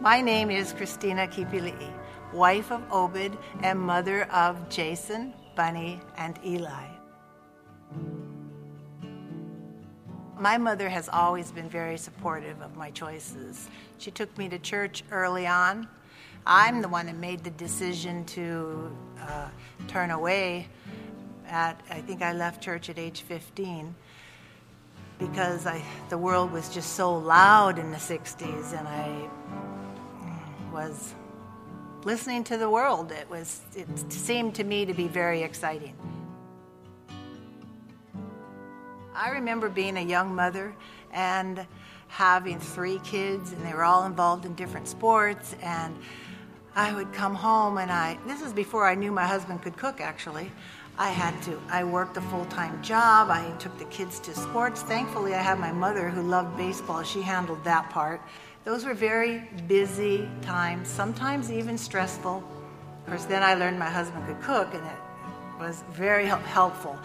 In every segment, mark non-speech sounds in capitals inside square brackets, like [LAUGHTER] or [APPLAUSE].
My name is Christina Kipili'i, wife of Obed and mother of Jason, Bunny, and Eli. My mother has always been very supportive of my choices. She took me to church early on. I'm the one that made the decision to uh, turn away at, I think I left church at age 15 because I, the world was just so loud in the 60s and I was listening to the world. It, was, it seemed to me to be very exciting. I remember being a young mother and having three kids, and they were all involved in different sports. And I would come home, and I, this is before I knew my husband could cook actually. I had to, I worked a full time job. I took the kids to sports. Thankfully, I had my mother who loved baseball. She handled that part. Those were very busy times, sometimes even stressful. Of course, then I learned my husband could cook, and it was very [LAUGHS] helpful.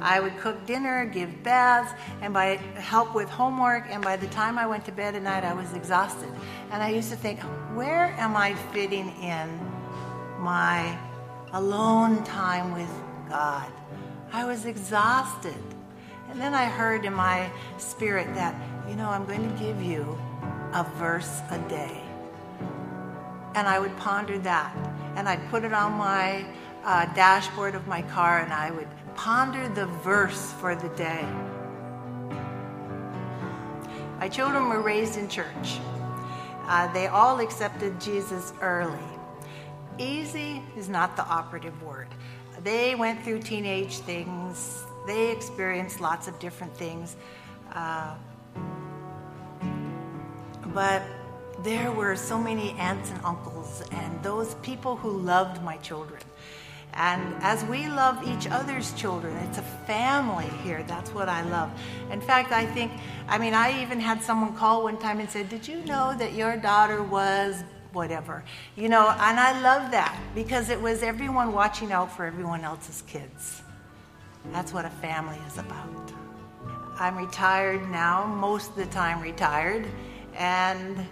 I would cook dinner, give baths, and by help with homework. And by the time I went to bed at night, I was exhausted. And I used to think, where am I fitting in my alone time with God? I was exhausted. And then I heard in my spirit that, you know, I'm going to give you a verse a day. And I would ponder that. And I'd put it on my uh, dashboard of my car and I would ponder the verse for the day. My children were raised in church. Uh, they all accepted Jesus early. Easy is not the operative word. They went through teenage things, they experienced lots of different things. Uh, but there were so many aunts and uncles and those people who loved my children. And as we love each other's children, it's a family here. That's what I love. In fact, I think, I mean, I even had someone call one time and said, Did you know that your daughter was whatever? You know, and I love that because it was everyone watching out for everyone else's kids. That's what a family is about. I'm retired now, most of the time retired, and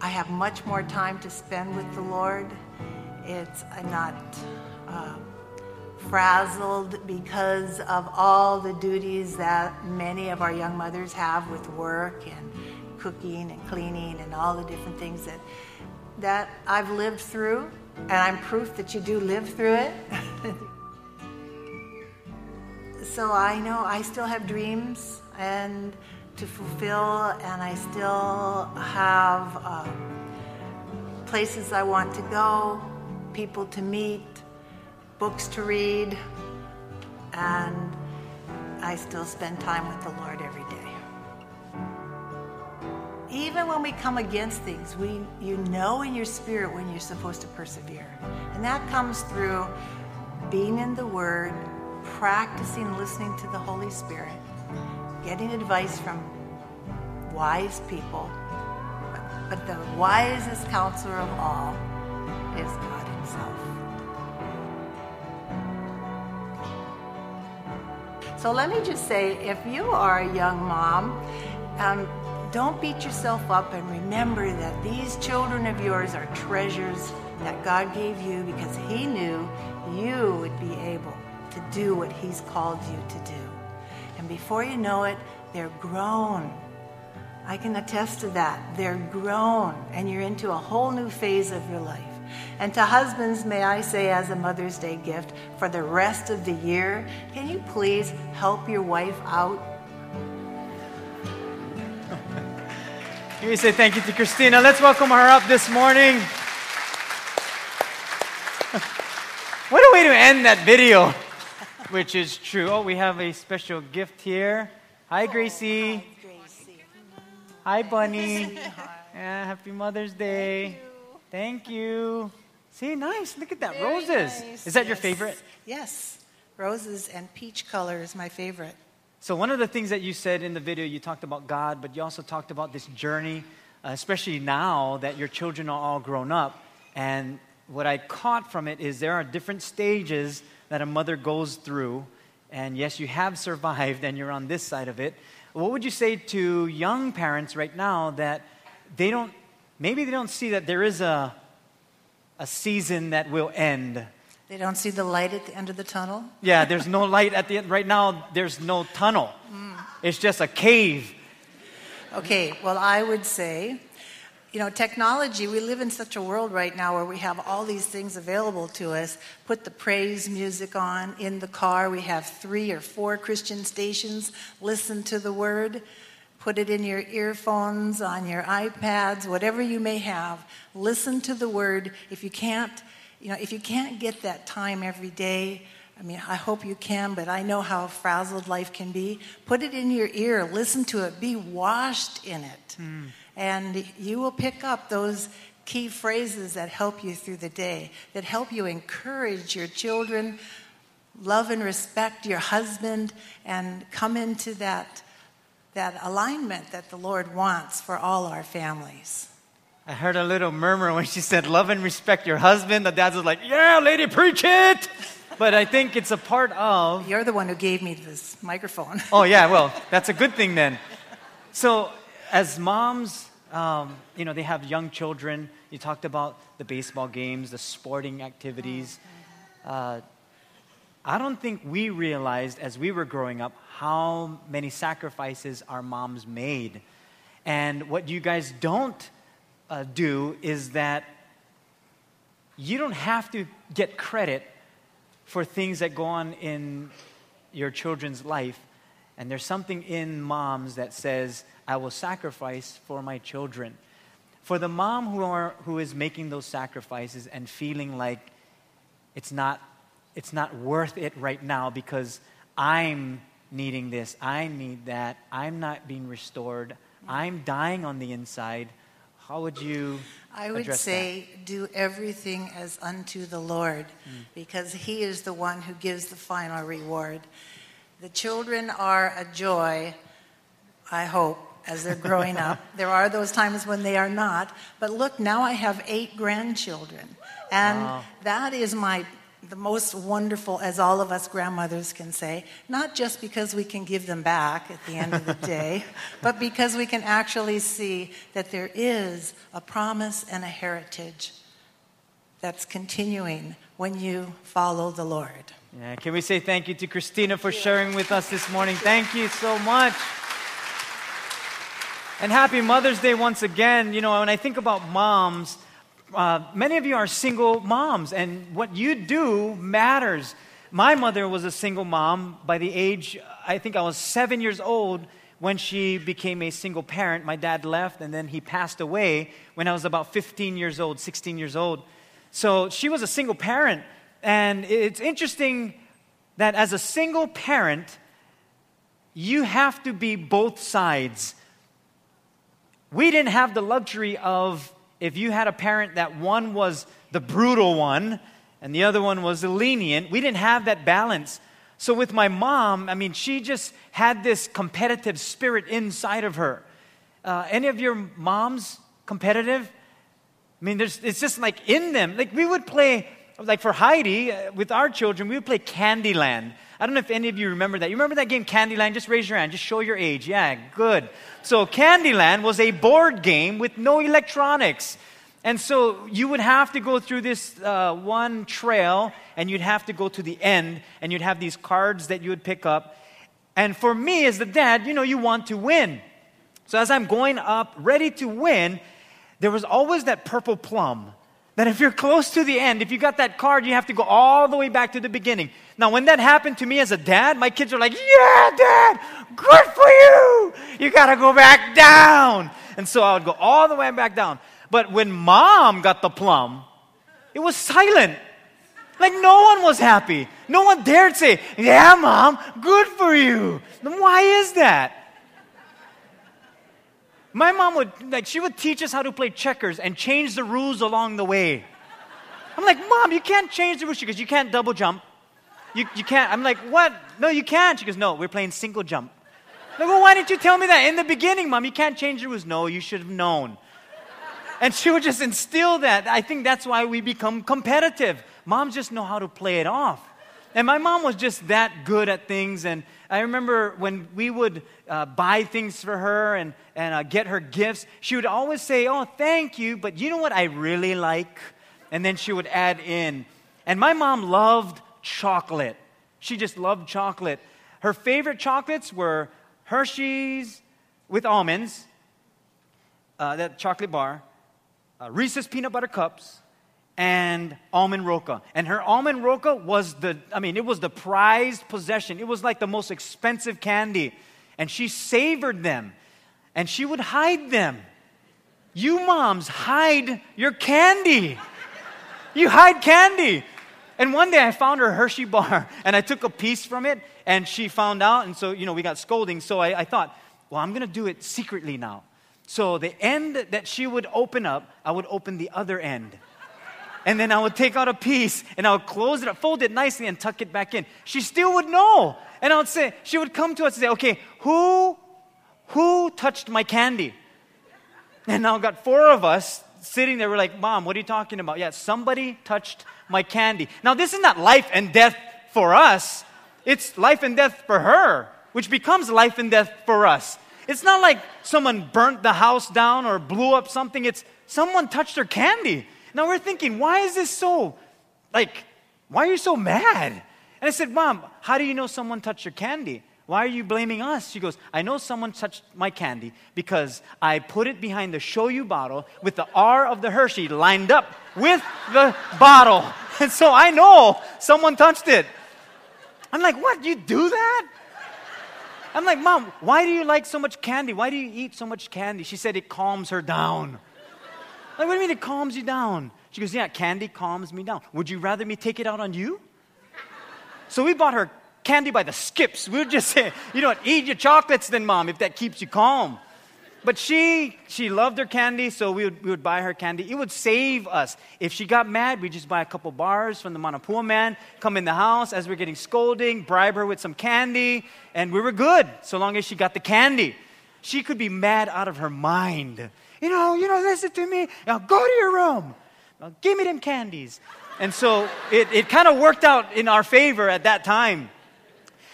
I have much more time to spend with the Lord. It's I'm not uh, frazzled because of all the duties that many of our young mothers have with work and cooking and cleaning and all the different things that that I've lived through, and I'm proof that you do live through it. [LAUGHS] so I know I still have dreams and to fulfill, and I still have uh, places I want to go people to meet, books to read, and I still spend time with the Lord every day. Even when we come against things, we, you know in your spirit when you're supposed to persevere. And that comes through being in the Word, practicing listening to the Holy Spirit, getting advice from wise people. But the wisest counselor of all is God. Himself. So let me just say if you are a young mom, um, don't beat yourself up and remember that these children of yours are treasures that God gave you because He knew you would be able to do what He's called you to do. And before you know it, they're grown. I can attest to that. They're grown, and you're into a whole new phase of your life. And to husbands, may I say, as a Mother's Day gift for the rest of the year, can you please help your wife out? [LAUGHS] Can we say thank you to Christina? Let's welcome her up this morning. [LAUGHS] what a way to end that video, which is true. Oh, we have a special gift here. Hi, Gracie. Hi, Gracie. Hi, Bunny. Yeah, happy Mother's Day. Thank you. See, nice. Look at that. Very Roses. nice. Is that your favorite? Yes. Roses and peach color is my favorite. So, one of the things that you said in the video, you talked about God, but you also talked about this journey, uh, especially now that your children are all grown up. And what I caught from it is there are different stages that a mother goes through. And yes, you have survived and you're on this side of it. What would you say to young parents right now that they don't maybe they don't see that there is a, a season that will end. They don't see the light at the end of the tunnel. Yeah, there's no light at the end. Right now, there's no tunnel. Mm. It's just a cave. Okay, well, I would say, you know, technology, we live in such a world right now where we have all these things available to us. Put the praise music on in the car. We have three or four Christian stations. Listen to the word. Put it in your earphones, on your iPads, whatever you may have. Listen to the word. If you can't, you know, if you can't get that time every day, I mean, I hope you can, but I know how frazzled life can be. Put it in your ear, listen to it, be washed in it. Hmm. And you will pick up those key phrases that help you through the day, that help you encourage your children, love and respect your husband, and come into that, that alignment that the Lord wants for all our families. I heard a little murmur when she said, Love and respect your husband. The dad was like, Yeah, lady, preach it. But I think it's a part of. You're the one who gave me this microphone. Oh, yeah, well, that's a good thing then. So, as moms, um, you know, they have young children. You talked about the baseball games, the sporting activities. Uh, I don't think we realized as we were growing up how many sacrifices our moms made. And what you guys don't uh, do is that you don't have to get credit for things that go on in your children's life. And there's something in moms that says, I will sacrifice for my children. For the mom who, are, who is making those sacrifices and feeling like it's not, it's not worth it right now because I'm needing this, I need that, I'm not being restored, I'm dying on the inside, how would you I would say, do everything as unto the Lord, mm. because He is the one who gives the final reward. The children are a joy, I hope, as they're growing up. [LAUGHS] There are those times when they are not. But look, now I have eight grandchildren. And Wow. that is my the most wonderful, as all of us grandmothers can say, not just because we can give them back at the end of the [LAUGHS] day, but because we can actually see that there is a promise and a heritage that's continuing when you follow the Lord. Yeah, can we say thank you to Christina for sharing with us this morning? Thank you so much. And happy Mother's Day once again. You know, when I think about moms, uh, many of you are single moms, and what you do matters. My mother was a single mom by the age, I think I was seven years old when she became a single parent. My dad left, and then he passed away when I was about 15 years old, 16 years old. So she was a single parent. And it's interesting that as a single parent, you have to be both sides. We didn't have the luxury of if you had a parent that one was the brutal one and the other one was the lenient, we didn't have that balance. So with my mom, I mean, she just had this competitive spirit inside of her. Uh, any of your moms competitive? I mean, there's, it's just like in them. Like we would play, like for Heidi, uh, with our children, we would play Candyland. I don't know if any of you remember that. You remember that game Candyland? Just raise your hand. Just show your age. Yeah, good. So Candyland was a board game with no electronics. And so you would have to go through this uh, one trail and you'd have to go to the end and you'd have these cards that you would pick up. And for me, as the dad, you know, you want to win. So as I'm going up, ready to win, there was always that purple plum. That if you're close to the end, if you got that card, you have to go all the way back to the beginning. Now, when that happened to me as a dad, my kids are like, Yeah, dad, good for you. You got to go back down. And so I would go all the way back down. But when mom got the plum, it was silent. Like no one was happy. No one dared say, Yeah, mom, good for you. Then why is that? My mom would, like, she would teach us how to play checkers and change the rules along the way. I'm like, Mom, you can't change the rules. She goes, You can't double jump. You, you can't. I'm like, What? No, you can't. She goes, No, we're playing single jump. I'm like, well, why didn't you tell me that in the beginning, Mom? You can't change the rules. No, you should have known. And she would just instill that. I think that's why we become competitive. Moms just know how to play it off. And my mom was just that good at things. And I remember when we would uh, buy things for her and, and uh, get her gifts, she would always say, Oh, thank you, but you know what I really like? And then she would add in. And my mom loved chocolate. She just loved chocolate. Her favorite chocolates were Hershey's with almonds, uh, that chocolate bar, uh, Reese's peanut butter cups, and almond roca. And her almond roca was the, I mean, it was the prized possession. It was like the most expensive candy. And she savored them and she would hide them. You moms hide your candy. You hide candy. And one day I found her Hershey bar [LAUGHS] and I took a piece from it and she found out. And so, you know, we got scolding. So I, I thought, well, I'm going to do it secretly now. So the end that she would open up, I would open the other end and then I would take out a piece and I would close it up, fold it nicely, and tuck it back in. She still would know. And I would say, she would come to us and say, okay, who, who touched my candy? And now I've got four of us sitting there. We're like, Mom, what are you talking about? Yeah, somebody touched my candy. Now, this is not life and death for us, it's life and death for her, which becomes life and death for us. It's not like someone burnt the house down or blew up something, it's someone touched her candy. Now we're thinking, why is this so, like, why are you so mad? And I said, Mom, how do you know someone touched your candy? Why are you blaming us? She goes, I know someone touched my candy because I put it behind the shoyu bottle with the R of the Hershey lined up with the bottle. [LAUGHS] And so I know someone touched it. I'm like, what? You do that? I'm like, Mom, why do you like so much candy? Why do you eat so much candy? She said it calms her down. Like, what do you mean it calms you down? She goes, Yeah, candy calms me down. Would you rather me take it out on you? So we bought her candy by the skips. We would just say, You know what, eat your chocolates then, mom, if that keeps you calm. But she, she loved her candy, so we would, we would buy her candy. It would save us. If she got mad, we'd just buy a couple bars from the Manapua man, come in the house as we're getting scolding, bribe her with some candy, and we were good so long as she got the candy. She could be mad out of her mind you know, you know, listen to me. Now go to your room. Now give me them candies. And so it, it kind of worked out in our favor at that time.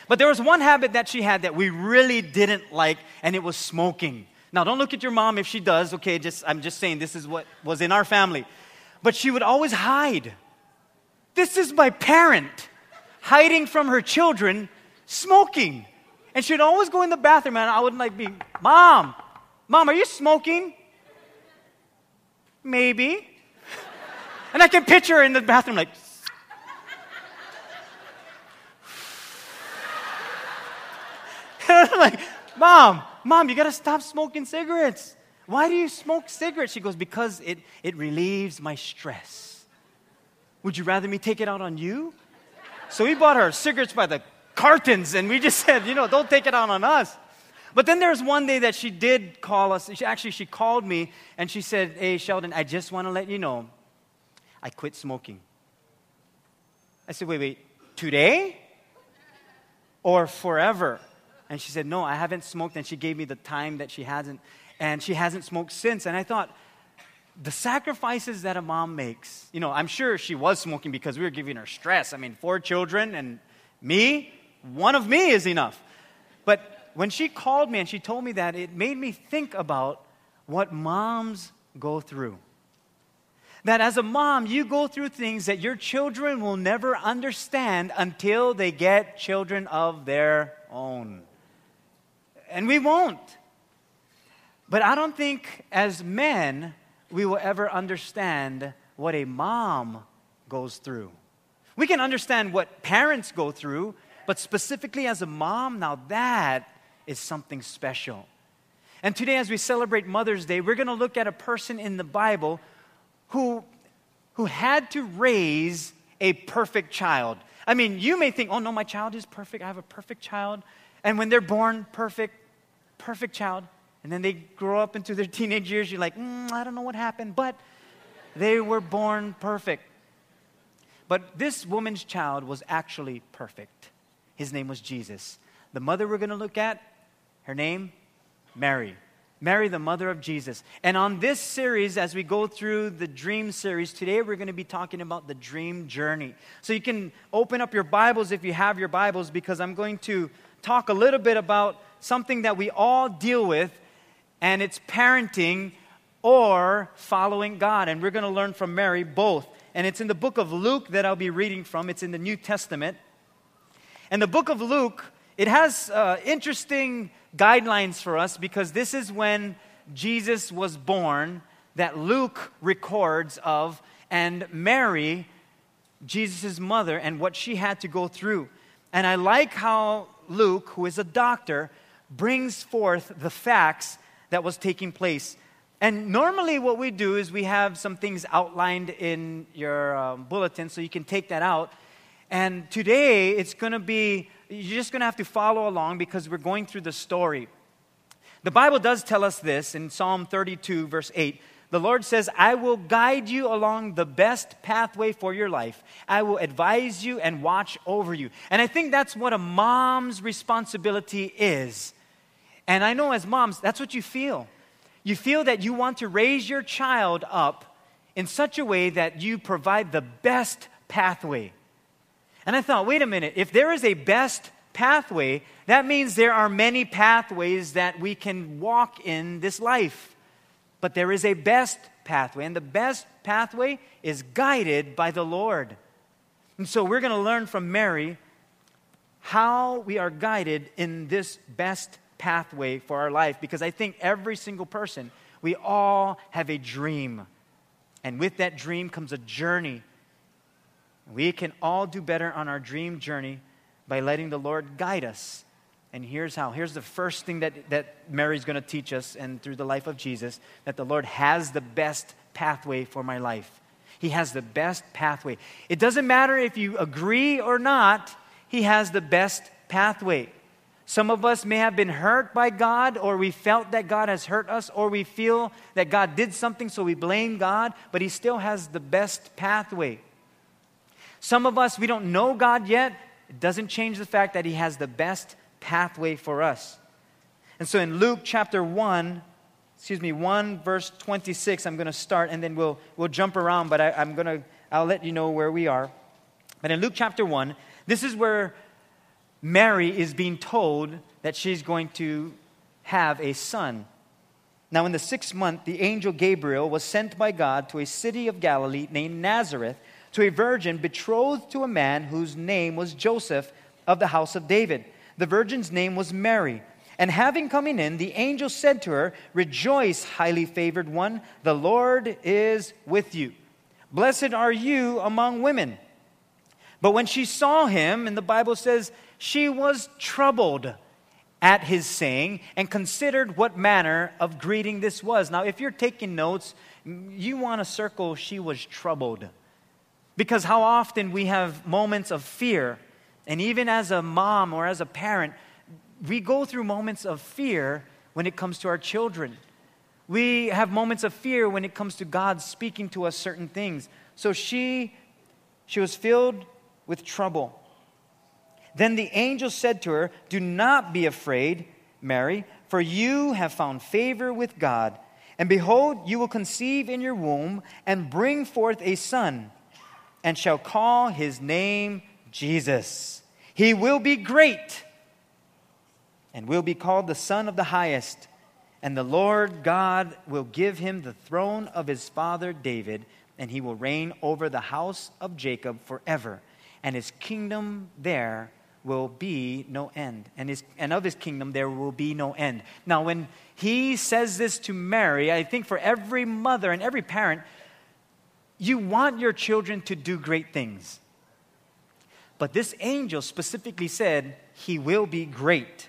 But there was one habit that she had that we really didn't like, and it was smoking. Now, don't look at your mom if she does, okay? Just, I'm just saying this is what was in our family. But she would always hide. This is my parent hiding from her children smoking. And she'd always go in the bathroom, and I would like be, Mom, Mom, are you smoking? Maybe. And I can picture her in the bathroom like, [LAUGHS] like, Mom, Mom, you gotta stop smoking cigarettes. Why do you smoke cigarettes? She goes, Because it, it relieves my stress. Would you rather me take it out on you? So we bought her cigarettes by the cartons and we just said, You know, don't take it out on us. But then there was one day that she did call us. She, actually, she called me and she said, Hey, Sheldon, I just want to let you know I quit smoking. I said, Wait, wait, today? Or forever? And she said, No, I haven't smoked. And she gave me the time that she hasn't. And she hasn't smoked since. And I thought, the sacrifices that a mom makes, you know, I'm sure she was smoking because we were giving her stress. I mean, four children and me, one of me is enough. But when she called me and she told me that, it made me think about what moms go through. That as a mom, you go through things that your children will never understand until they get children of their own. And we won't. But I don't think as men we will ever understand what a mom goes through. We can understand what parents go through, but specifically as a mom, now that is something special. And today, as we celebrate Mother's Day, we're going to look at a person in the Bible who, who had to raise a perfect child. I mean, you may think, oh no, my child is perfect. I have a perfect child. And when they're born, perfect, perfect child. And then they grow up into their [LAUGHS] teenage years, you're like, mm, I don't know what happened, but they were born perfect. But this woman's child was actually perfect. His name was Jesus. The mother we're going to look at her name? Mary. Mary, the mother of Jesus. And on this series, as we go through the dream series, today we're going to be talking about the dream journey. So you can open up your Bibles if you have your Bibles, because I'm going to talk a little bit about something that we all deal with, and it's parenting or following God. And we're going to learn from Mary both. And it's in the book of Luke that I'll be reading from, it's in the New Testament. And the book of Luke, it has uh, interesting guidelines for us because this is when Jesus was born that Luke records of, and Mary, Jesus' mother, and what she had to go through. And I like how Luke, who is a doctor, brings forth the facts that was taking place. And normally, what we do is we have some things outlined in your um, bulletin, so you can take that out. And today, it's going to be you're just going to have to follow along because we're going through the story. The Bible does tell us this in Psalm 32, verse 8. The Lord says, I will guide you along the best pathway for your life. I will advise you and watch over you. And I think that's what a mom's responsibility is. And I know as moms, that's what you feel. You feel that you want to raise your child up in such a way that you provide the best pathway. And I thought, wait a minute, if there is a best pathway, that means there are many pathways that we can walk in this life. But there is a best pathway, and the best pathway is guided by the Lord. And so we're going to learn from Mary how we are guided in this best pathway for our life because I think every single person, we all have a dream. And with that dream comes a journey we can all do better on our dream journey by letting the Lord guide us. And here's how. Here's the first thing that, that Mary's going to teach us, and through the life of Jesus, that the Lord has the best pathway for my life. He has the best pathway. It doesn't matter if you agree or not, He has the best pathway. Some of us may have been hurt by God, or we felt that God has hurt us, or we feel that God did something, so we blame God, but He still has the best pathway. Some of us, we don't know God yet. It doesn't change the fact that He has the best pathway for us. And so in Luke chapter 1, excuse me, 1 verse 26, I'm going to start and then we'll, we'll jump around, but I, I'm going to, I'll let you know where we are. But in Luke chapter 1, this is where Mary is being told that she's going to have a son. Now, in the sixth month, the angel Gabriel was sent by God to a city of Galilee named Nazareth to a virgin betrothed to a man whose name was Joseph of the house of David. The virgin's name was Mary. And having coming in, the angel said to her, Rejoice, highly favored one, the Lord is with you. Blessed are you among women. But when she saw him, and the Bible says, she was troubled at his saying and considered what manner of greeting this was. Now, if you're taking notes, you want to circle, she was troubled. Because how often we have moments of fear, and even as a mom or as a parent, we go through moments of fear when it comes to our children. We have moments of fear when it comes to God speaking to us certain things. So she, she was filled with trouble. Then the angel said to her, Do not be afraid, Mary, for you have found favor with God. And behold, you will conceive in your womb and bring forth a son and shall call his name Jesus. He will be great and will be called the Son of the Highest. And the Lord God will give him the throne of his father David, and he will reign over the house of Jacob forever. And his kingdom there will be no end. And, his, and of his kingdom there will be no end. Now, when he says this to Mary, I think for every mother and every parent, you want your children to do great things. But this angel specifically said, He will be great.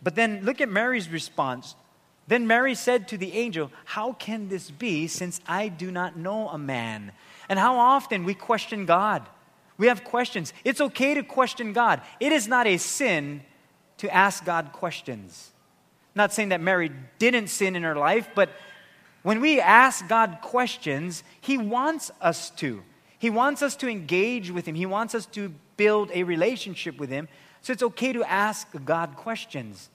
But then look at Mary's response. Then Mary said to the angel, How can this be since I do not know a man? And how often we question God. We have questions. It's okay to question God. It is not a sin to ask God questions. Not saying that Mary didn't sin in her life, but when we ask God questions, He wants us to. He wants us to engage with Him, He wants us to build a relationship with Him. So it's okay to ask God questions.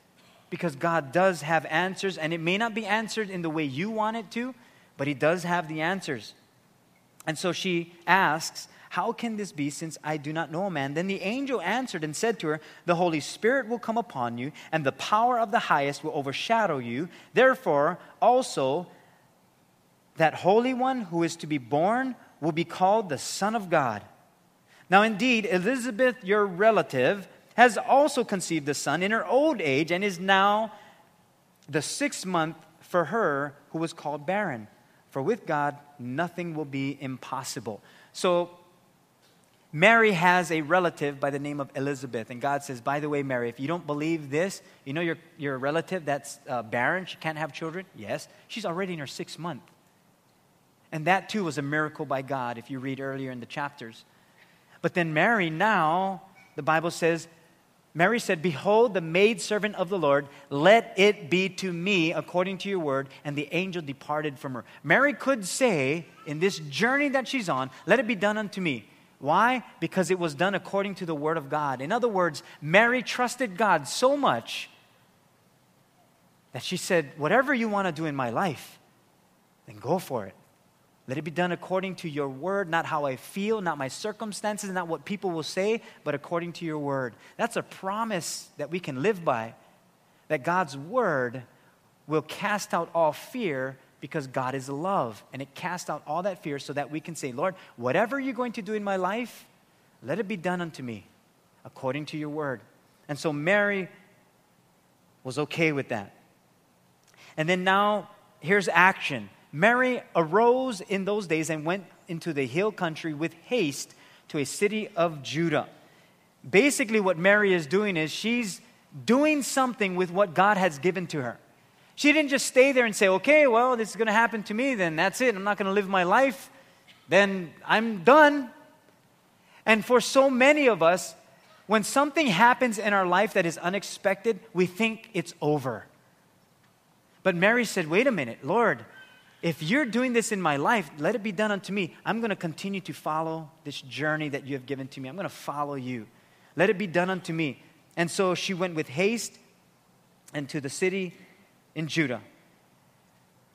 because God does have answers, and it may not be answered in the way you want it to, but He does have the answers. And so she asks, How can this be since I do not know a man? Then the angel answered and said to her, The Holy Spirit will come upon you, and the power of the highest will overshadow you. Therefore, also, that Holy One who is to be born will be called the Son of God. Now, indeed, Elizabeth, your relative, has also conceived a son in her old age and is now the sixth month for her who was called barren. For with God, nothing will be impossible. So, Mary has a relative by the name of Elizabeth. And God says, by the way, Mary, if you don't believe this, you know your, your relative that's uh, barren, she can't have children? Yes. She's already in her sixth month. And that too was a miracle by God if you read earlier in the chapters. But then Mary, now, the Bible says, Mary said, Behold, the maidservant of the Lord, let it be to me according to your word. And the angel departed from her. Mary could say, in this journey that she's on, let it be done unto me. Why? Because it was done according to the word of God. In other words, Mary trusted God so much that she said, Whatever you want to do in my life, then go for it. Let it be done according to your word, not how I feel, not my circumstances, not what people will say, but according to your word. That's a promise that we can live by. That God's word will cast out all fear because God is love. And it casts out all that fear so that we can say, Lord, whatever you're going to do in my life, let it be done unto me according to your word. And so Mary was okay with that. And then now, here's action. Mary arose in those days and went into the hill country with haste to a city of Judah. Basically, what Mary is doing is she's doing something with what God has given to her. She didn't just stay there and say, okay, well, this is going to happen to me, then that's it. I'm not going to live my life. Then I'm done. And for so many of us, when something happens in our life that is unexpected, we think it's over. But Mary said, wait a minute, Lord, if you're doing this in my life, let it be done unto me. I'm going to continue to follow this journey that you have given to me. I'm going to follow you. Let it be done unto me. And so she went with haste into the city in Judah.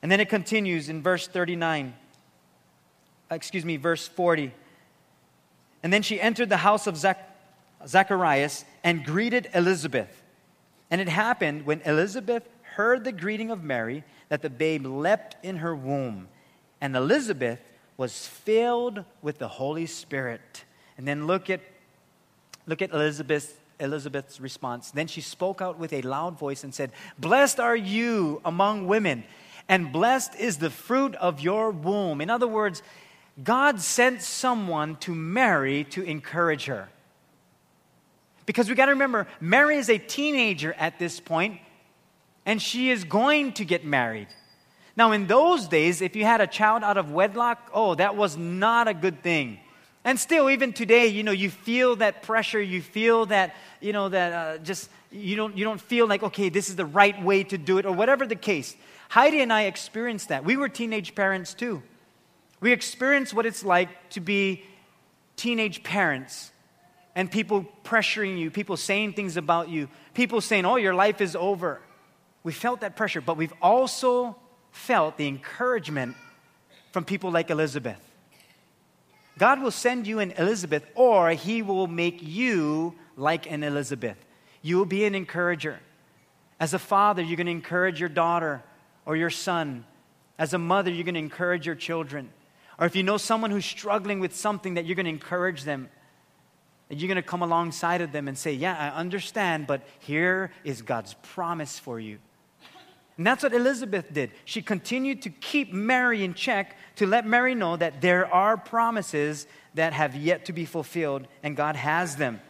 And then it continues in verse 39. Uh, excuse me, verse 40. And then she entered the house of Zach- Zacharias and greeted Elizabeth. And it happened when Elizabeth heard the greeting of Mary that the babe leapt in her womb, and Elizabeth was filled with the Holy Spirit. And then look at look at Elizabeth's Elizabeth's response. Then she spoke out with a loud voice and said, Blessed are you among women, and blessed is the fruit of your womb. In other words, God sent someone to Mary to encourage her. Because we got to remember, Mary is a teenager at this point, and she is going to get married. Now, in those days, if you had a child out of wedlock, oh, that was not a good thing. And still, even today, you know, you feel that pressure, you feel that, you know, that uh, just, you don't, you don't feel like, okay, this is the right way to do it, or whatever the case. Heidi and I experienced that. We were teenage parents too. We experienced what it's like to be teenage parents and people pressuring you, people saying things about you, people saying, oh, your life is over. We felt that pressure, but we've also felt the encouragement from people like Elizabeth. God will send you an Elizabeth, or He will make you like an Elizabeth. You will be an encourager. As a father, you're going to encourage your daughter or your son. As a mother, you're going to encourage your children. Or if you know someone who's struggling with something, that you're going to encourage them. And you're going to come alongside of them and say, Yeah, I understand, but here is God's promise for you. And that's what Elizabeth did. She continued to keep Mary in check to let Mary know that there are promises that have yet to be fulfilled, and God has them.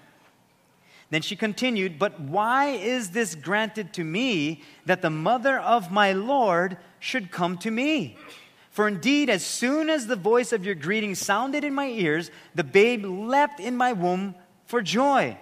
Then she continued, But why is this granted to me that the mother of my Lord should come to me? For indeed, as soon as the voice of your greeting sounded in my ears, the babe leapt in my womb for joy.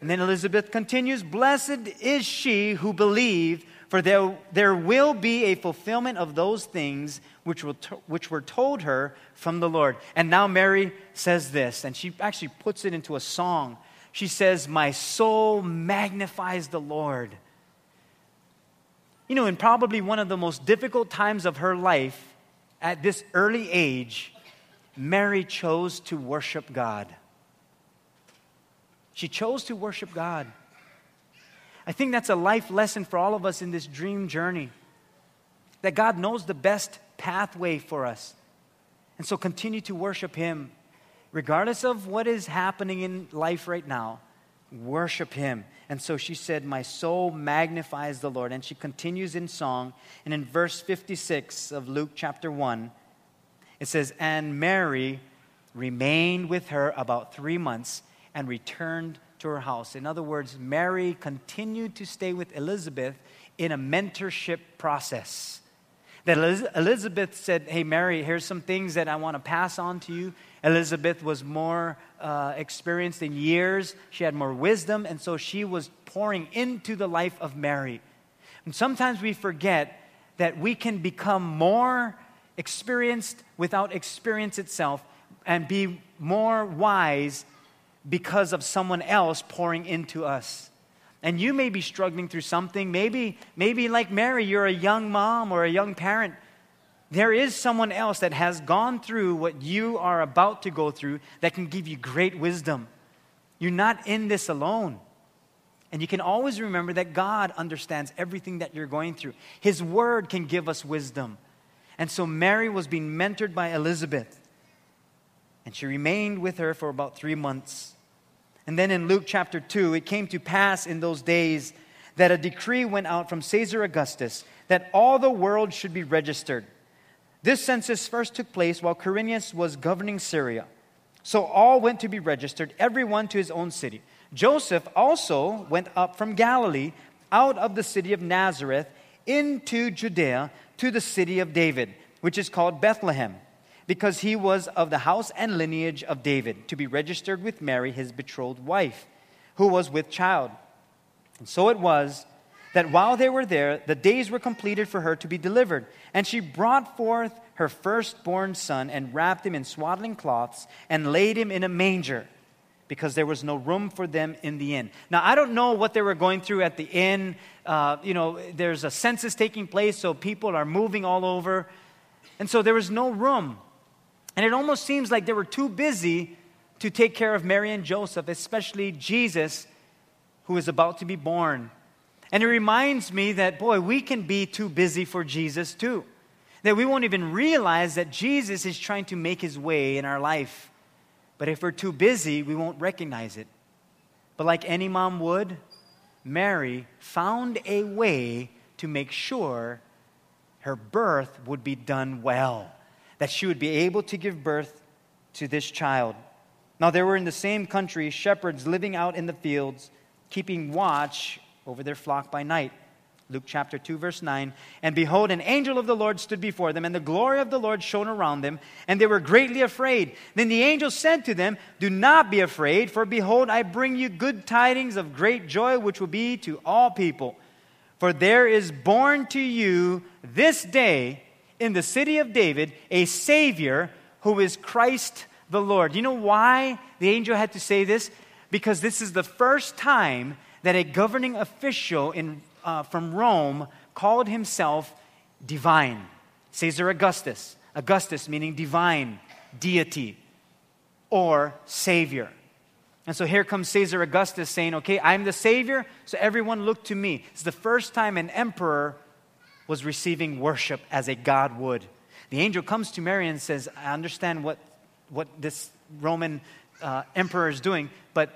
And then Elizabeth continues, Blessed is she who believed for there, there will be a fulfillment of those things which, to, which were told her from the Lord. And now Mary says this, and she actually puts it into a song. She says, My soul magnifies the Lord. You know, in probably one of the most difficult times of her life, at this early age, Mary chose to worship God. She chose to worship God. I think that's a life lesson for all of us in this dream journey that God knows the best pathway for us. And so continue to worship Him. Regardless of what is happening in life right now, worship Him. And so she said, My soul magnifies the Lord. And she continues in song. And in verse 56 of Luke chapter 1, it says, And Mary remained with her about three months and returned to her house. In other words, Mary continued to stay with Elizabeth in a mentorship process. That Elizabeth said, Hey, Mary, here's some things that I want to pass on to you. Elizabeth was more uh, experienced in years, she had more wisdom, and so she was pouring into the life of Mary. And sometimes we forget that we can become more experienced without experience itself and be more wise because of someone else pouring into us. And you may be struggling through something. Maybe, maybe like Mary, you're a young mom or a young parent. There is someone else that has gone through what you are about to go through that can give you great wisdom. You're not in this alone. And you can always remember that God understands everything that you're going through. His word can give us wisdom. And so Mary was being mentored by Elizabeth. And she remained with her for about three months. And then in Luke chapter 2, it came to pass in those days that a decree went out from Caesar Augustus that all the world should be registered. This census first took place while Quirinius was governing Syria. So all went to be registered, everyone to his own city. Joseph also went up from Galilee, out of the city of Nazareth, into Judea, to the city of David, which is called Bethlehem because he was of the house and lineage of David, to be registered with Mary, his betrothed wife, who was with child. And so it was that while they were there, the days were completed for her to be delivered. And she brought forth her firstborn son and wrapped him in swaddling cloths and laid him in a manger because there was no room for them in the inn. Now, I don't know what they were going through at the inn. Uh, you know, there's a census taking place, so people are moving all over. And so there was no room. And it almost seems like they were too busy to take care of Mary and Joseph, especially Jesus, who is about to be born. And it reminds me that, boy, we can be too busy for Jesus too. That we won't even realize that Jesus is trying to make his way in our life. But if we're too busy, we won't recognize it. But like any mom would, Mary found a way to make sure her birth would be done well that she would be able to give birth to this child. Now, there were in the same country shepherds living out in the fields, keeping watch over their flock by night. Luke chapter 2, verse 9. And behold, an angel of the Lord stood before them, and the glory of the Lord shone around them, and they were greatly afraid. Then the angel said to them, Do not be afraid, for behold, I bring you good tidings of great joy, which will be to all people. For there is born to you this day in the city of David a Savior who is Christ the Lord. You know why the angel had to say this? Because this is the first time that a governing official in, uh, from Rome called himself divine. Caesar Augustus. Augustus meaning divine, deity, or Savior. And so here comes Caesar Augustus saying, Okay, I'm the Savior, so everyone look to me. It's the first time an emperor was receiving worship as a God would. The angel comes to Mary and says, I understand what, what this Roman uh, emperor is doing, but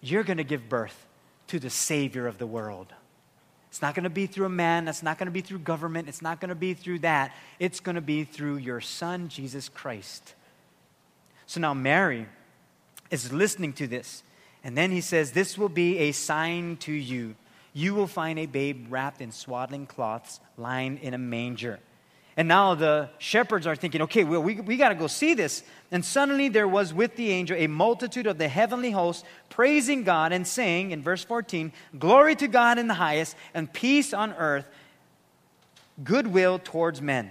you're going to give birth to the Savior of the world. It's not going to be through a man. It's not going to be through government. It's not going to be through that. It's going to be through your son, Jesus Christ. So now Mary is listening to this. And then he says, This will be a sign to you you will find a babe wrapped in swaddling cloths, lying in a manger. And now the shepherds are thinking, okay, well, we, we got to go see this. And suddenly there was with the angel a multitude of the heavenly hosts praising God and saying, in verse 14, Glory to God in the highest, and peace on earth, goodwill towards men.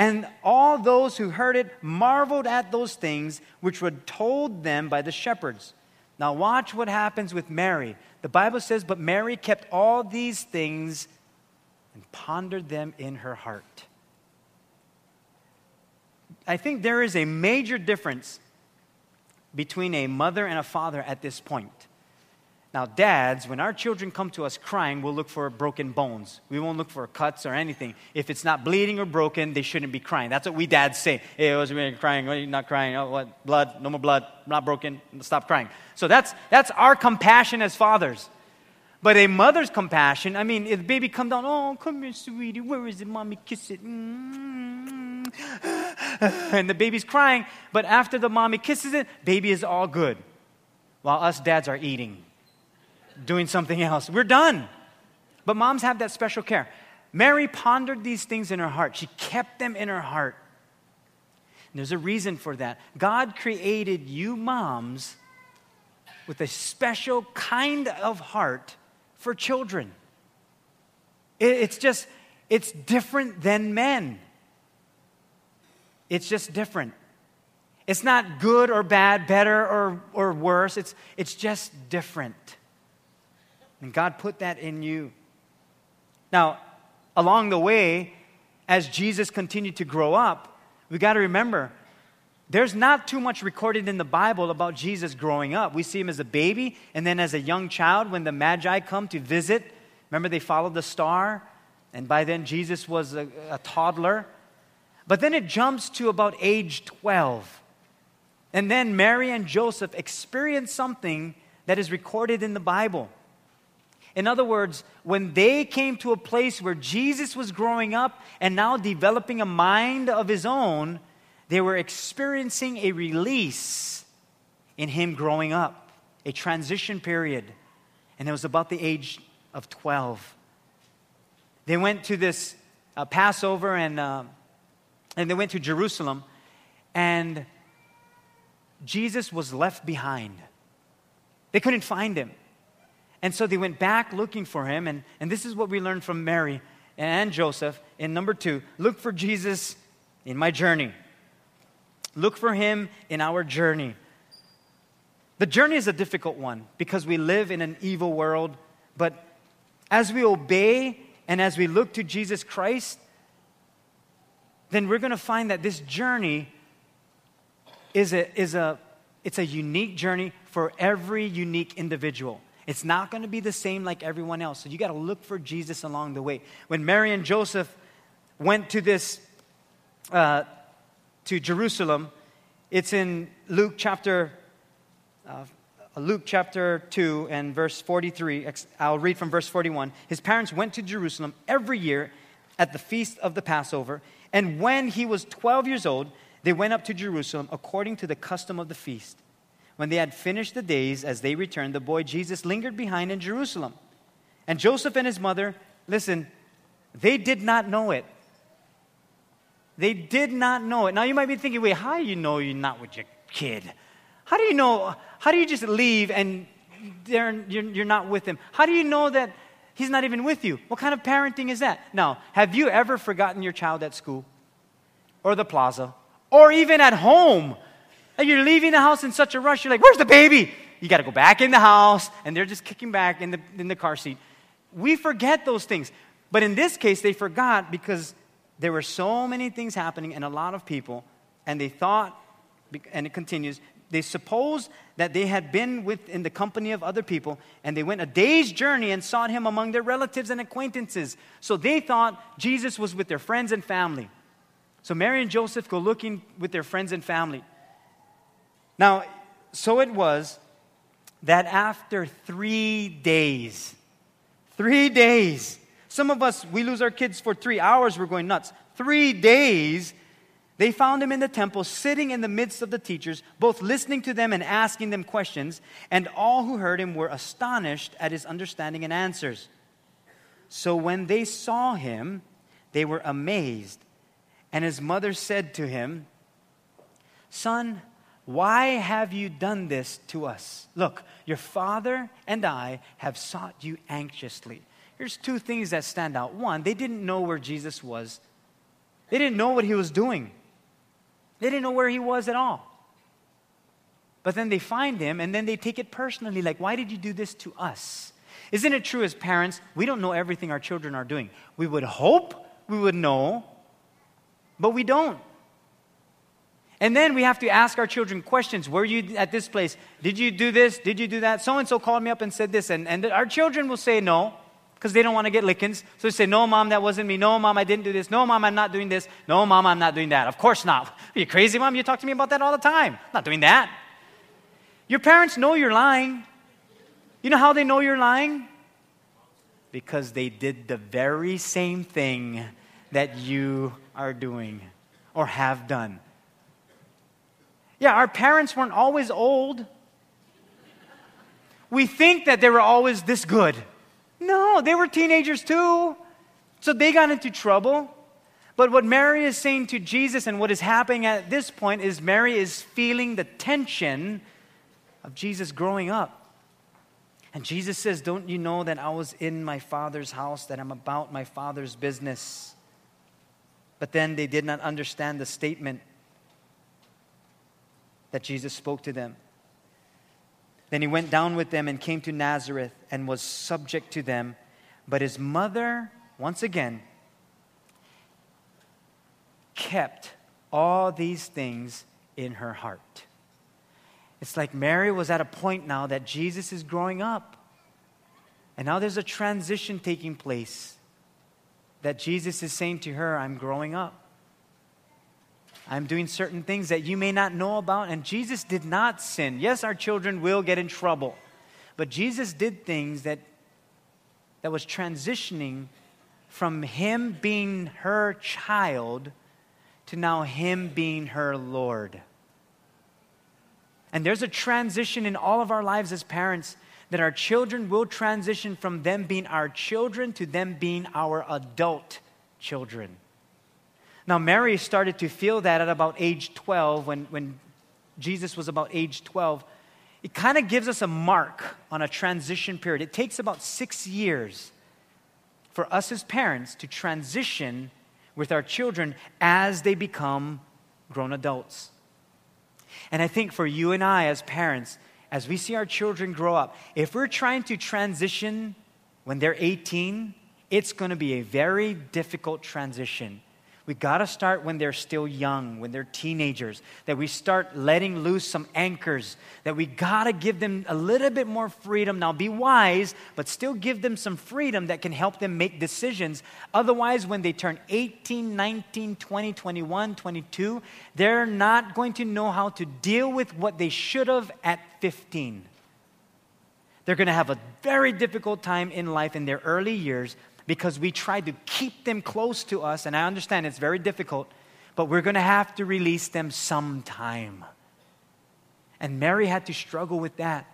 And all those who heard it marveled at those things which were told them by the shepherds. Now, watch what happens with Mary. The Bible says, But Mary kept all these things and pondered them in her heart. I think there is a major difference between a mother and a father at this point. Now, dads, when our children come to us crying, we'll look for broken bones. We won't look for cuts or anything. If it's not bleeding or broken, they shouldn't be crying. That's what we dads say. Hey, was really crying. Are you not crying? Oh, what? Blood? No more blood. Not broken. Stop crying. So that's, that's our compassion as fathers. But a mother's compassion, I mean, if the baby comes down, oh, come here, sweetie, where is it? Mommy, kiss it. Mm-hmm. [LAUGHS] And the baby's crying, but after the mommy kisses it, baby is all good. While us dads are eating, doing something else. We're done. But moms have that special care. Mary pondered these things in her heart, she kept them in her heart. And there's a reason for that. God created you moms with a special kind of heart for children. It's just, it's different than men. It's just different. It's not good or bad, better or, or worse. It's, it's just different. And God put that in you. Now, along the way, as Jesus continued to grow up, we got to remember there's not too much recorded in the Bible about Jesus growing up. We see him as a baby, and then as a young child, when the Magi come to visit, remember they followed the star, and by then Jesus was a, a toddler. But then it jumps to about age 12. And then Mary and Joseph experience something that is recorded in the Bible. In other words, when they came to a place where Jesus was growing up and now developing a mind of his own, they were experiencing a release in him growing up, a transition period. And it was about the age of 12. They went to this uh, Passover and, uh, and they went to Jerusalem, and Jesus was left behind. They couldn't find him. And so they went back looking for him. And, and this is what we learned from Mary and Joseph in number two look for Jesus in my journey. Look for Him in our journey. The journey is a difficult one because we live in an evil world, but as we obey and as we look to Jesus Christ, then we're going to find that this journey is a, is a, it's a unique journey for every unique individual. It's not going to be the same like everyone else. So you got to look for Jesus along the way. When Mary and Joseph went to this uh, to Jerusalem. It's in Luke chapter, uh, Luke chapter 2 and verse 43. I'll read from verse 41. His parents went to Jerusalem every year at the feast of the Passover. And when he was 12 years old, they went up to Jerusalem according to the custom of the feast. When they had finished the days, as they returned, the boy Jesus lingered behind in Jerusalem. And Joseph and his mother, listen, they did not know it they did not know it. Now you might be thinking, wait, how do you know you're not with your kid? How do you know? How do you just leave and you're, you're not with him? How do you know that he's not even with you? What kind of parenting is that? Now, have you ever forgotten your child at school or the plaza or even at home? And you're leaving the house in such a rush, you're like, where's the baby? You got to go back in the house, and they're just kicking back in the, in the car seat. We forget those things. But in this case, they forgot because there were so many things happening and a lot of people, and they thought, and it continues, they supposed that they had been with in the company of other people, and they went a day's journey and sought him among their relatives and acquaintances. So they thought Jesus was with their friends and family. So Mary and Joseph go looking with their friends and family. Now, so it was that after three days, three days, some of us, we lose our kids for three hours, we're going nuts. Three days, they found him in the temple, sitting in the midst of the teachers, both listening to them and asking them questions, and all who heard him were astonished at his understanding and answers. So when they saw him, they were amazed. And his mother said to him, Son, why have you done this to us? Look, your father and I have sought you anxiously. Here's two things that stand out. One, they didn't know where Jesus was, they didn't know what he was doing, they didn't know where he was at all. But then they find him and then they take it personally like, why did you do this to us? Isn't it true as parents, we don't know everything our children are doing? We would hope we would know, but we don't. And then we have to ask our children questions. Were you at this place? Did you do this? Did you do that? So and so called me up and said this. And, and our children will say no because they don't want to get lickings. So they say, No, mom, that wasn't me. No, mom, I didn't do this. No, mom, I'm not doing this. No, mom, I'm not doing that. Of course not. Are you crazy, mom? You talk to me about that all the time. I'm not doing that. Your parents know you're lying. You know how they know you're lying? Because they did the very same thing that you are doing or have done. Yeah, our parents weren't always old. We think that they were always this good. No, they were teenagers too. So they got into trouble. But what Mary is saying to Jesus and what is happening at this point is Mary is feeling the tension of Jesus growing up. And Jesus says, Don't you know that I was in my Father's house, that I'm about my Father's business? But then they did not understand the statement that Jesus spoke to them. Then he went down with them and came to Nazareth and was subject to them. But his mother, once again, kept all these things in her heart. It's like Mary was at a point now that Jesus is growing up. And now there's a transition taking place that Jesus is saying to her, I'm growing up. I'm doing certain things that you may not know about. And Jesus did not sin. Yes, our children will get in trouble. But Jesus did things that, that was transitioning from him being her child to now him being her Lord. And there's a transition in all of our lives as parents that our children will transition from them being our children to them being our adult children. Now, Mary started to feel that at about age 12, when, when Jesus was about age 12. It kind of gives us a mark on a transition period. It takes about six years for us as parents to transition with our children as they become grown adults. And I think for you and I as parents, as we see our children grow up, if we're trying to transition when they're 18, it's going to be a very difficult transition we got to start when they're still young, when they're teenagers, that we start letting loose some anchors, that we got to give them a little bit more freedom. Now, be wise, but still give them some freedom that can help them make decisions. Otherwise, when they turn 18, 19, 20, 21, 22, they're not going to know how to deal with what they should have at 15. They're going to have a very difficult time in life in their early years because we try to keep them close to us, and I understand it's very difficult, but we're going to have to release them sometime. And Mary had to struggle with that.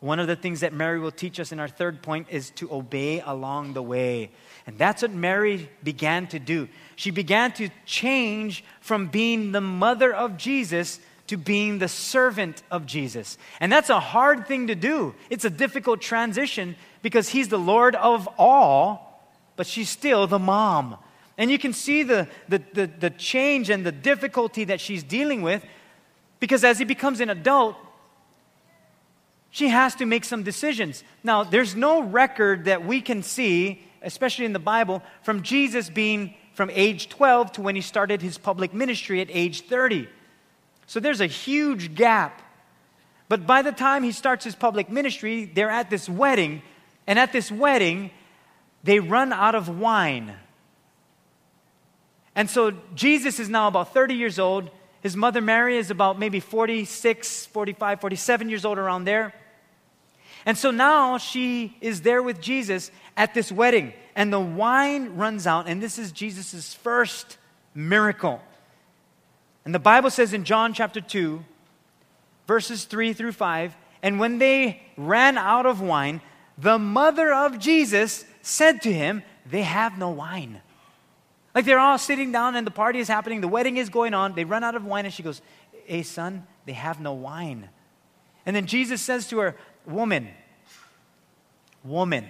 One of the things that Mary will teach us in our third point is to obey along the way. And that's what Mary began to do. She began to change from being the mother of Jesus to being the servant of Jesus. And that's a hard thing to do. It's a difficult transition because he's the Lord of all, but she's still the mom. And you can see the, the, the, the change and the difficulty that she's dealing with because as he becomes an adult, she has to make some decisions. Now, there's no record that we can see, especially in the Bible, from Jesus being from age 12 to when he started his public ministry at age 30. So there's a huge gap. But by the time he starts his public ministry, they're at this wedding. And at this wedding, they run out of wine. And so Jesus is now about 30 years old. His mother Mary is about maybe 46, 45, 47 years old, around there. And so now she is there with Jesus at this wedding. And the wine runs out, and this is Jesus' first miracle. And the Bible says in John chapter 2, verses 3 through 5, and when they ran out of wine, the mother of Jesus said to him, They have no wine. Like they're all sitting down and the party is happening, the wedding is going on, they run out of wine, and she goes, Hey, son, they have no wine. And then Jesus says to her, Woman, woman.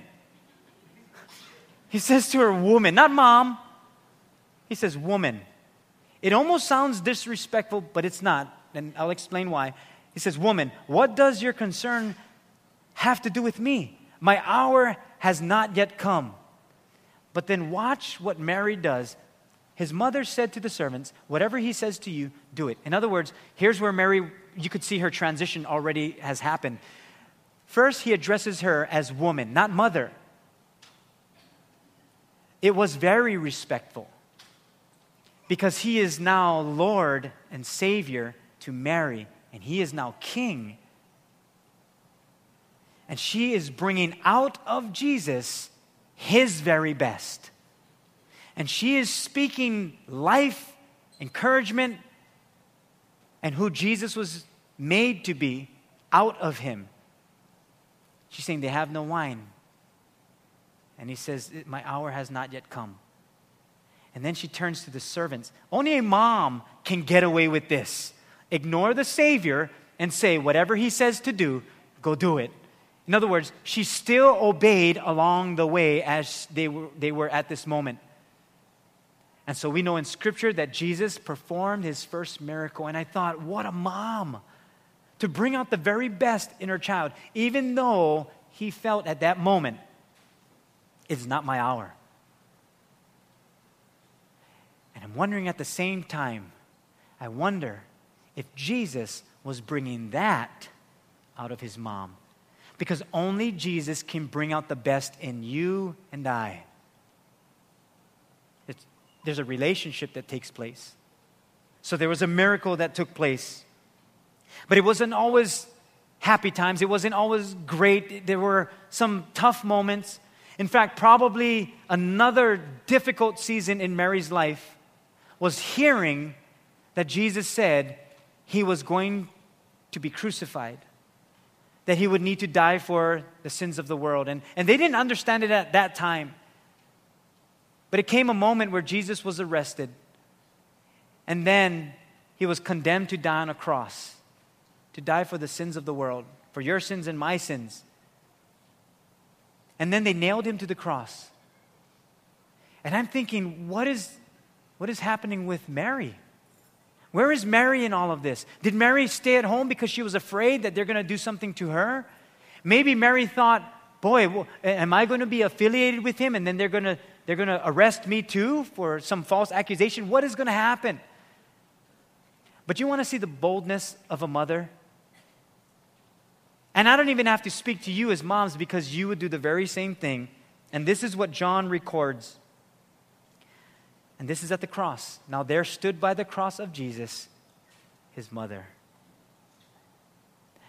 He says to her, Woman, not mom. He says, Woman. It almost sounds disrespectful, but it's not. And I'll explain why. He says, Woman, what does your concern have to do with me? My hour has not yet come. But then watch what Mary does. His mother said to the servants, Whatever he says to you, do it. In other words, here's where Mary, you could see her transition already has happened. First, he addresses her as woman, not mother. It was very respectful because he is now Lord and Savior to Mary, and he is now King. And she is bringing out of Jesus his very best. And she is speaking life, encouragement, and who Jesus was made to be out of him. She's saying, They have no wine. And he says, My hour has not yet come. And then she turns to the servants. Only a mom can get away with this. Ignore the Savior and say, whatever he says to do, go do it. In other words, she still obeyed along the way as they were, they were at this moment. And so we know in Scripture that Jesus performed his first miracle. And I thought, what a mom to bring out the very best in her child, even though he felt at that moment, it's not my hour. And I'm wondering at the same time, I wonder if Jesus was bringing that out of his mom. Because only Jesus can bring out the best in you and I. It's, there's a relationship that takes place. So there was a miracle that took place. But it wasn't always happy times, it wasn't always great. There were some tough moments. In fact, probably another difficult season in Mary's life was hearing that Jesus said he was going to be crucified, that he would need to die for the sins of the world. And, and they didn't understand it at that time. But it came a moment where Jesus was arrested, and then he was condemned to die on a cross, to die for the sins of the world, for your sins and my sins. And then they nailed him to the cross. And I'm thinking, what is what is happening with Mary? Where is Mary in all of this? Did Mary stay at home because she was afraid that they're going to do something to her? Maybe Mary thought, boy, am I going to be affiliated with him and then they're going to, they're going to arrest me too for some false accusation? What is going to happen? But you want to see the boldness of a mother? And I don't even have to speak to you as moms because you would do the very same thing. And this is what John records and this is at the cross. Now, there stood by the cross of Jesus his mother.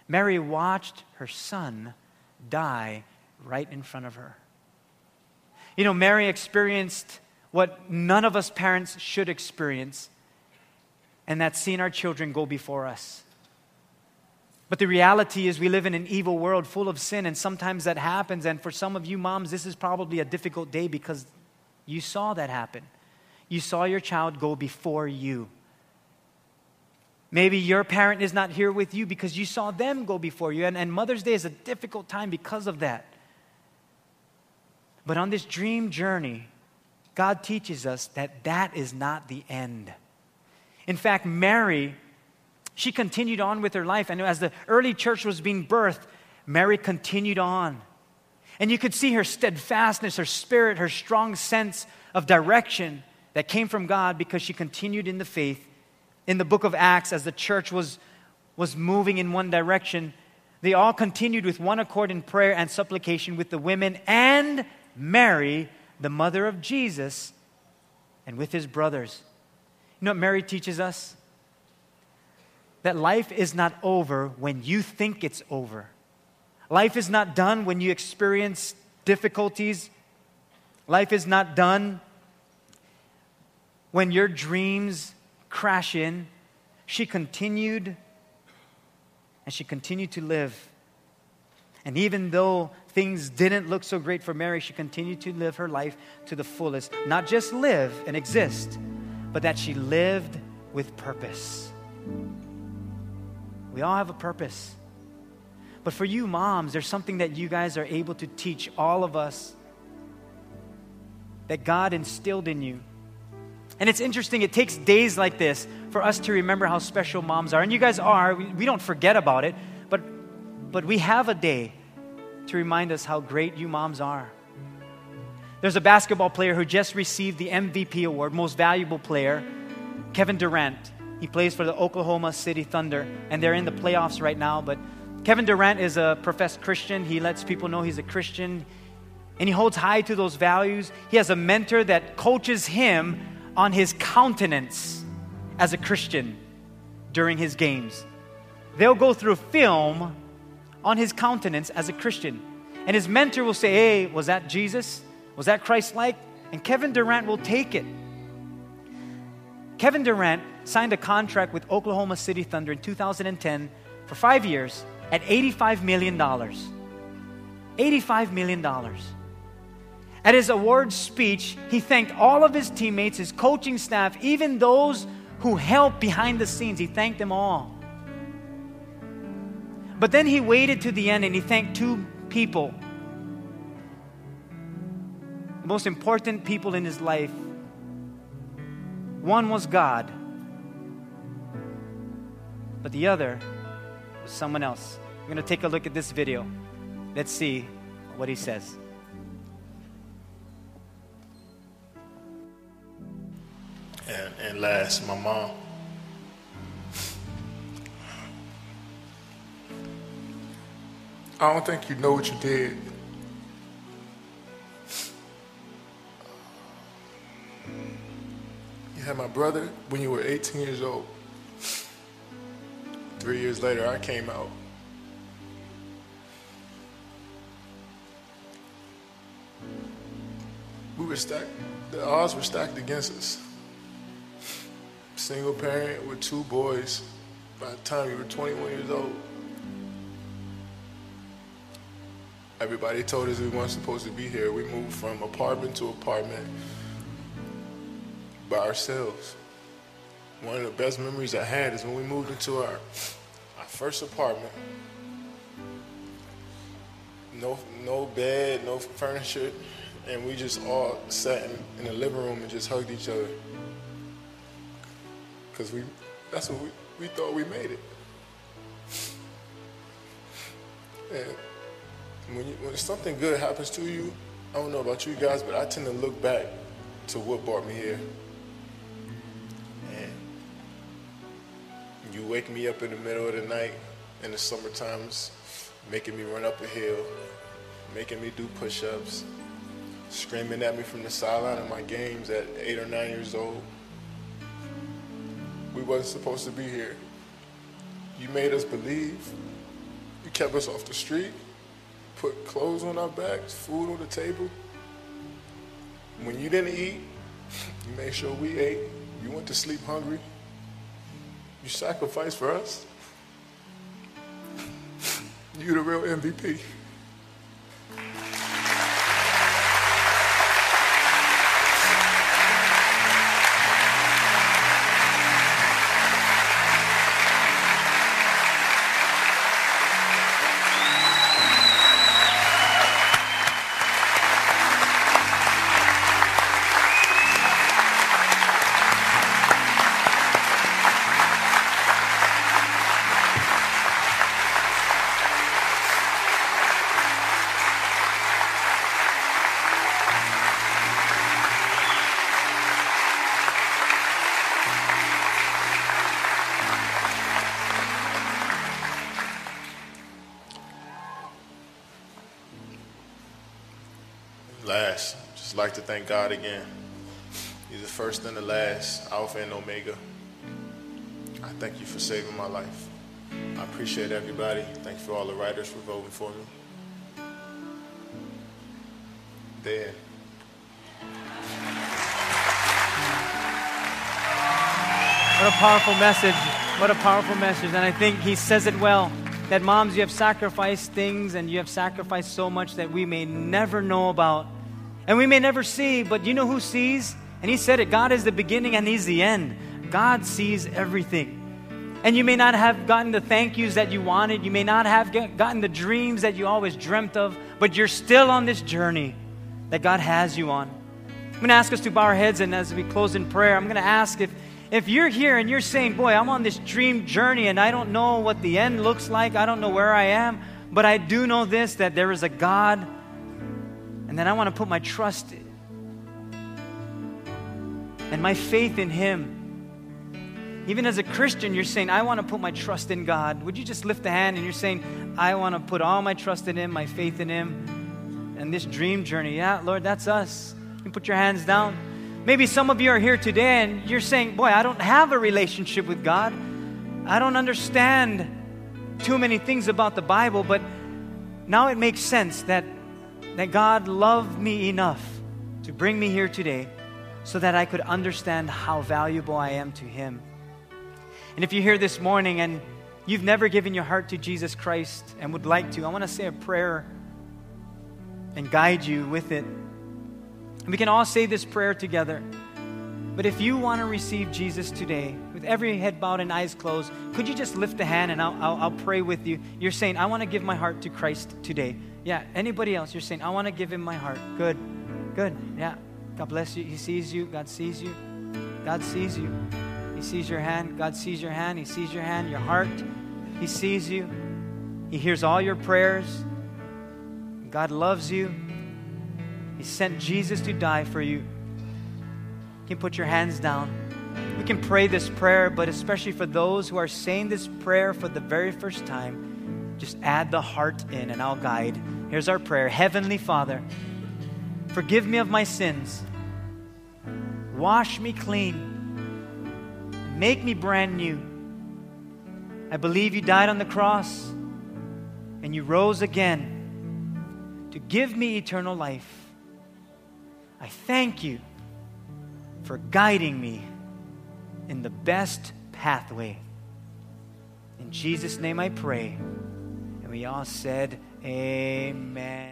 Mary watched her son die right in front of her. You know, Mary experienced what none of us parents should experience, and that's seeing our children go before us. But the reality is, we live in an evil world full of sin, and sometimes that happens. And for some of you moms, this is probably a difficult day because you saw that happen you saw your child go before you. Maybe your parent is not here with you because you saw them go before you. And, and Mother's Day is a difficult time because of that. But on this dream journey, God teaches us that that is not the end. In fact, Mary, she continued on with her life. And as the early church was being birthed, Mary continued on. And you could see her steadfastness, her spirit, her strong sense of direction that came from God because she continued in the faith. In the book of Acts, as the church was, was moving in one direction, they all continued with one accord in prayer and supplication with the women and Mary, the mother of Jesus, and with his brothers. You know what Mary teaches us? That life is not over when you think it's over. Life is not done when you experience difficulties. Life is not done when your dreams crash in, she continued and she continued to live. And even though things didn't look so great for Mary, she continued to live her life to the fullest. Not just live and exist, but that she lived with purpose. We all have a purpose. But for you moms, there's something that you guys are able to teach all of us that God instilled in you. And it's interesting, it takes days like this for us to remember how special moms are. And you guys are, we, we don't forget about it, but, but we have a day to remind us how great you moms are. There's a basketball player who just received the MVP award, most valuable player, Kevin Durant. He plays for the Oklahoma City Thunder, and they're in the playoffs right now. But Kevin Durant is a professed Christian. He lets people know he's a Christian, and he holds high to those values. He has a mentor that coaches him on his countenance as a Christian during his games. They'll go through film on his countenance as a Christian. And his mentor will say, Hey, was that Jesus? Was that Christ like? And Kevin Durant will take it. Kevin Durant signed a contract with Oklahoma City Thunder in 2010 for five years at $85 million. $85 million. At his awards speech, he thanked all of his teammates, his coaching staff, even those who helped behind the scenes. He thanked them all. But then he waited to the end and he thanked two people, the most important people in his life. One was God, but the other was someone else. We're going to take a look at this video. Let's see what he says. And, and last, my mom. I don't think you know what you did. You had my brother when you were 18 years old. Three years later, I came out. We were stacked, the odds were stacked against us. Single parent with two boys by the time you were 21 years old. Everybody told us we weren't supposed to be here. We moved from apartment to apartment by ourselves. One of the best memories I had is when we moved into our, our first apartment. No, no bed, no furniture, and we just all sat in, in the living room and just hugged each other. Cause we, that's what we, we thought we made it. And when, you, when something good happens to you, I don't know about you guys, but I tend to look back to what brought me here. And you wake me up in the middle of the night in the summer times, making me run up a hill, making me do push-ups, screaming at me from the sideline of my games at eight or nine years old. We wasn't supposed to be here. You made us believe. You kept us off the street, put clothes on our backs, food on the table. When you didn't eat, [LAUGHS] you made sure we ate. You went to sleep hungry. You sacrificed for us. [LAUGHS] You the real MVP. Like to thank God again. He's the first and the last, Alpha and Omega. I thank you for saving my life. I appreciate everybody. Thank you for all the writers for voting for me. There. What a powerful message. What a powerful message. And I think he says it well that moms, you have sacrificed things and you have sacrificed so much that we may never know about. And we may never see, but you know who sees? And he said it God is the beginning and he's the end. God sees everything. And you may not have gotten the thank yous that you wanted. You may not have get, gotten the dreams that you always dreamt of, but you're still on this journey that God has you on. I'm going to ask us to bow our heads, and as we close in prayer, I'm going to ask if, if you're here and you're saying, Boy, I'm on this dream journey and I don't know what the end looks like, I don't know where I am, but I do know this that there is a God, and that I want to put my trust and my faith in Him. Even as a Christian, you're saying, I want to put my trust in God. Would you just lift a hand and you're saying, I want to put all my trust in Him, my faith in Him, and this dream journey? Yeah, Lord, that's us. You put your hands down. Maybe some of you are here today and you're saying, Boy, I don't have a relationship with God. I don't understand too many things about the Bible, but now it makes sense that, that God loved me enough to bring me here today so that I could understand how valuable I am to Him. And if you're here this morning and you've never given your heart to Jesus Christ and would like to, I want to say a prayer and guide you with it. And we can all say this prayer together. But if you want to receive Jesus today, with every head bowed and eyes closed, could you just lift a hand and I'll, I'll, I'll pray with you? You're saying, I want to give my heart to Christ today. Yeah, anybody else? You're saying, I want to give him my heart. Good, good. Yeah, God bless you. He sees you. God sees you. God sees you. He sees your hand. God sees your hand. He sees your hand, your heart. He sees you. He hears all your prayers. God loves you. He sent Jesus to die for you. You can put your hands down. We can pray this prayer, but especially for those who are saying this prayer for the very first time, just add the heart in and I'll guide. Here's our prayer Heavenly Father, forgive me of my sins, wash me clean Make me brand new. I believe you died on the cross and you rose again to give me eternal life. I thank you for guiding me in the best pathway. In Jesus' name I pray. And we all said, Amen.